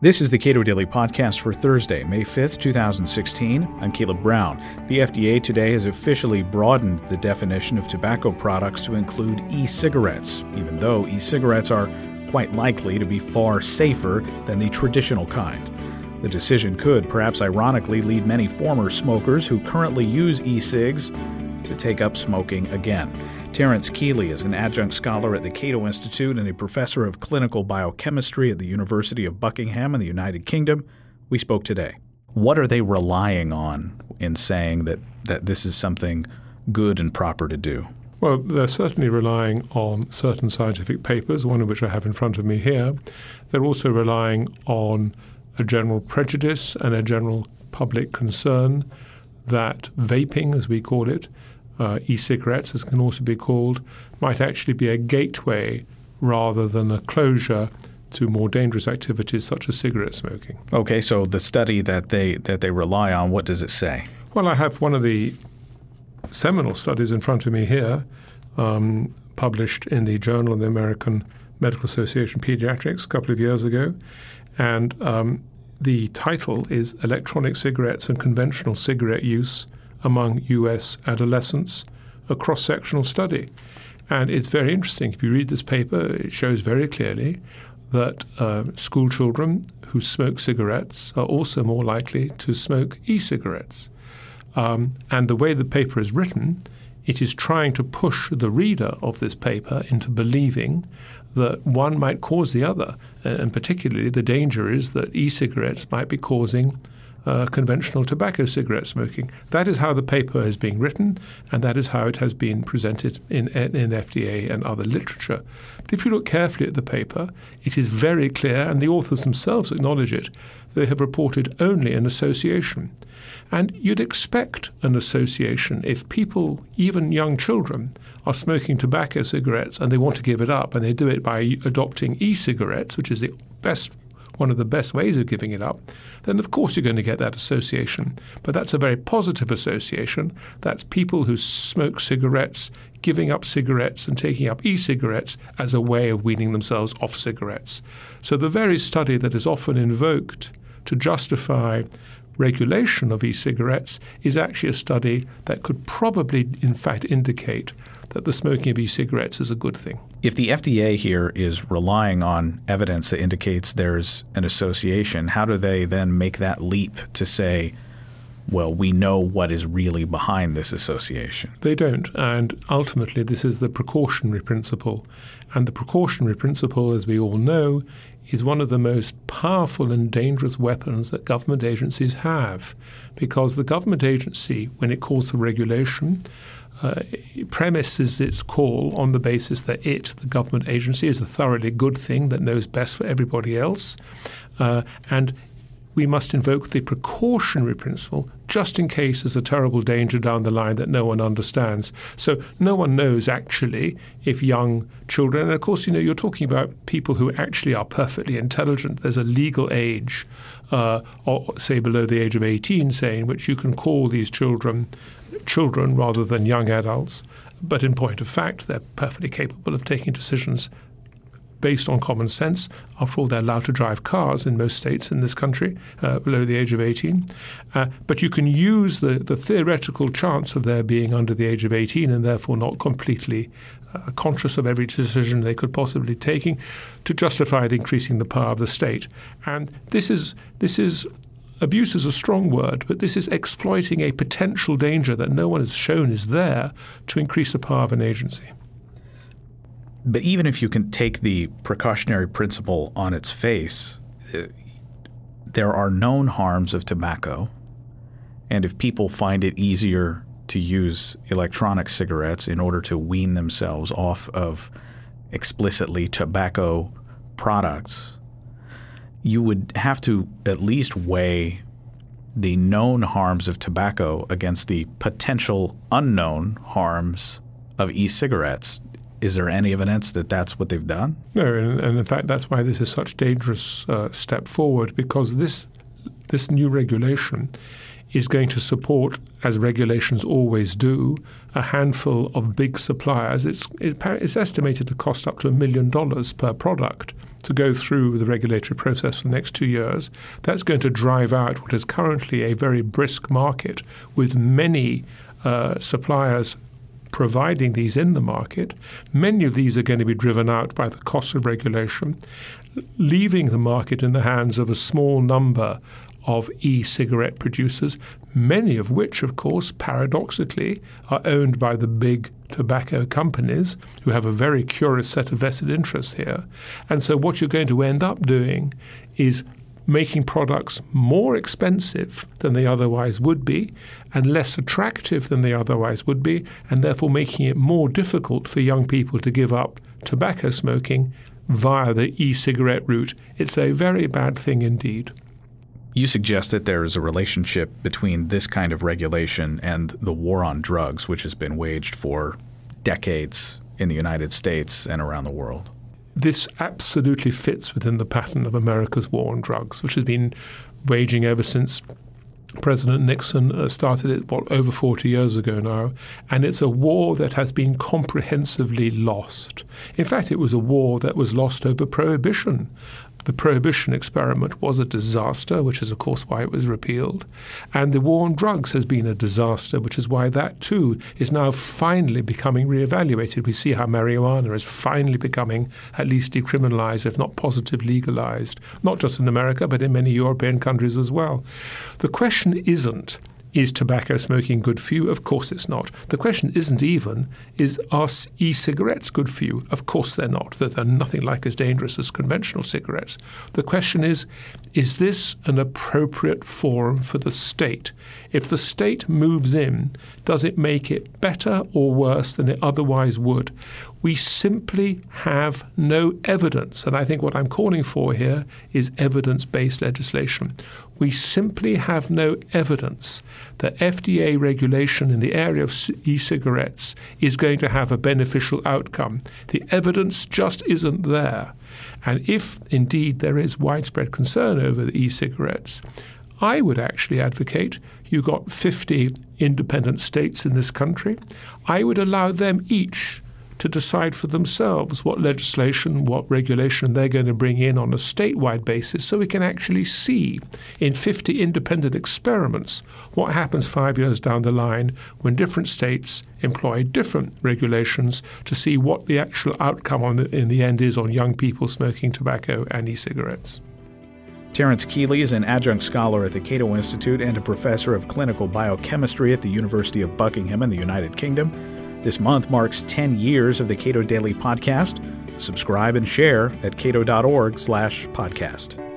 This is the Cato Daily Podcast for Thursday, May 5th, 2016. I'm Caleb Brown. The FDA today has officially broadened the definition of tobacco products to include e cigarettes, even though e cigarettes are quite likely to be far safer than the traditional kind. The decision could, perhaps ironically, lead many former smokers who currently use e cigs to take up smoking again. Terence Kealey is an adjunct scholar at the Cato Institute and a professor of clinical biochemistry at the University of Buckingham in the United Kingdom. We spoke today. What are they relying on in saying that, that this is something good and proper to do? Well, they're certainly relying on certain scientific papers, one of which I have in front of me here. They're also relying on a general prejudice and a general public concern that vaping, as we call it, uh, e-cigarettes, as can also be called, might actually be a gateway rather than a closure to more dangerous activities such as cigarette smoking. Okay, so the study that they that they rely on, what does it say? Well, I have one of the seminal studies in front of me here, um, published in the Journal of the American Medical Association Pediatrics a couple of years ago, and um, the title is "Electronic Cigarettes and Conventional Cigarette Use." Among US adolescents, a cross sectional study. And it's very interesting. If you read this paper, it shows very clearly that uh, school children who smoke cigarettes are also more likely to smoke e cigarettes. Um, and the way the paper is written, it is trying to push the reader of this paper into believing that one might cause the other. And particularly, the danger is that e cigarettes might be causing uh, conventional tobacco cigarette smoking. That is how the paper is being written, and that is how it has been presented in, in FDA and other literature. But if you look carefully at the paper, it is very clear, and the authors themselves acknowledge it, they have reported only an association. And you'd expect an association if people, even young children, are smoking tobacco cigarettes and they want to give it up, and they do it by adopting e cigarettes, which is the best one of the best ways of giving it up, then of course you're going to get that association. But that's a very positive association. That's people who smoke cigarettes giving up cigarettes and taking up e cigarettes as a way of weaning themselves off cigarettes. So the very study that is often invoked to justify regulation of e cigarettes is actually a study that could probably, in fact, indicate that the smoking of e cigarettes is a good thing. If the FDA here is relying on evidence that indicates there's an association, how do they then make that leap to say, well, we know what is really behind this association? They don't. And ultimately, this is the precautionary principle. And the precautionary principle, as we all know, is one of the most powerful and dangerous weapons that government agencies have. Because the government agency, when it calls for regulation, uh, premises its call on the basis that it, the government agency, is a thoroughly good thing that knows best for everybody else. Uh, and we must invoke the precautionary principle just in case there's a terrible danger down the line that no one understands. So no one knows actually if young children, and of course, you know, you're talking about people who actually are perfectly intelligent. There's a legal age, uh, or say below the age of 18, say, in which you can call these children children rather than young adults. But in point of fact, they're perfectly capable of taking decisions based on common sense. After all, they're allowed to drive cars in most states in this country uh, below the age of 18. Uh, but you can use the, the theoretical chance of their being under the age of 18 and therefore not completely uh, conscious of every decision they could possibly taking to justify the increasing the power of the state. And this is this is abuse is a strong word, but this is exploiting a potential danger that no one has shown is there to increase the power of an agency. But even if you can take the precautionary principle on its face, uh, there are known harms of tobacco. And if people find it easier to use electronic cigarettes in order to wean themselves off of explicitly tobacco products, you would have to at least weigh the known harms of tobacco against the potential unknown harms of e cigarettes is there any evidence that that's what they've done? No, and, and in fact, that's why this is such a dangerous uh, step forward because this this new regulation is going to support, as regulations always do, a handful of big suppliers. It's, it's estimated to cost up to a million dollars per product to go through the regulatory process for the next two years. That's going to drive out what is currently a very brisk market with many uh, suppliers providing these in the market. Many of these are going to be driven out by the cost of regulation, leaving the market in the hands of a small number of e cigarette producers, many of which, of course, paradoxically, are owned by the big tobacco companies who have a very curious set of vested interests here. And so, what you're going to end up doing is making products more expensive than they otherwise would be and less attractive than they otherwise would be, and therefore making it more difficult for young people to give up tobacco smoking via the e cigarette route. It's a very bad thing indeed. You suggest that there is a relationship between this kind of regulation and the war on drugs, which has been waged for decades in the United States and around the world. This absolutely fits within the pattern of America's war on drugs, which has been waging ever since President Nixon uh, started it what over 40 years ago now, and it's a war that has been comprehensively lost. In fact, it was a war that was lost over prohibition. The prohibition experiment was a disaster, which is, of course, why it was repealed. And the war on drugs has been a disaster, which is why that too is now finally becoming reevaluated. We see how marijuana is finally becoming at least decriminalized, if not positive legalized, not just in America, but in many European countries as well. The question isn't is tobacco smoking good for you? Of course it's not. The question isn't even, is are e cigarettes good for you? Of course they're not. They're nothing like as dangerous as conventional cigarettes. The question is, is this an appropriate forum for the state? If the state moves in, does it make it better or worse than it otherwise would? We simply have no evidence. And I think what I'm calling for here is evidence based legislation. We simply have no evidence that FDA regulation in the area of e cigarettes is going to have a beneficial outcome. The evidence just isn't there. And if indeed there is widespread concern over the e cigarettes, I would actually advocate you got 50 independent states in this country. I would allow them each to decide for themselves what legislation, what regulation they're going to bring in on a statewide basis so we can actually see in 50 independent experiments what happens five years down the line when different states employ different regulations to see what the actual outcome the, in the end is on young people smoking tobacco and e cigarettes. Terence Kealey is an adjunct scholar at the Cato Institute and a professor of clinical biochemistry at the University of Buckingham in the United Kingdom. This month marks 10 years of the Cato Daily Podcast. Subscribe and share at cato.org slash podcast.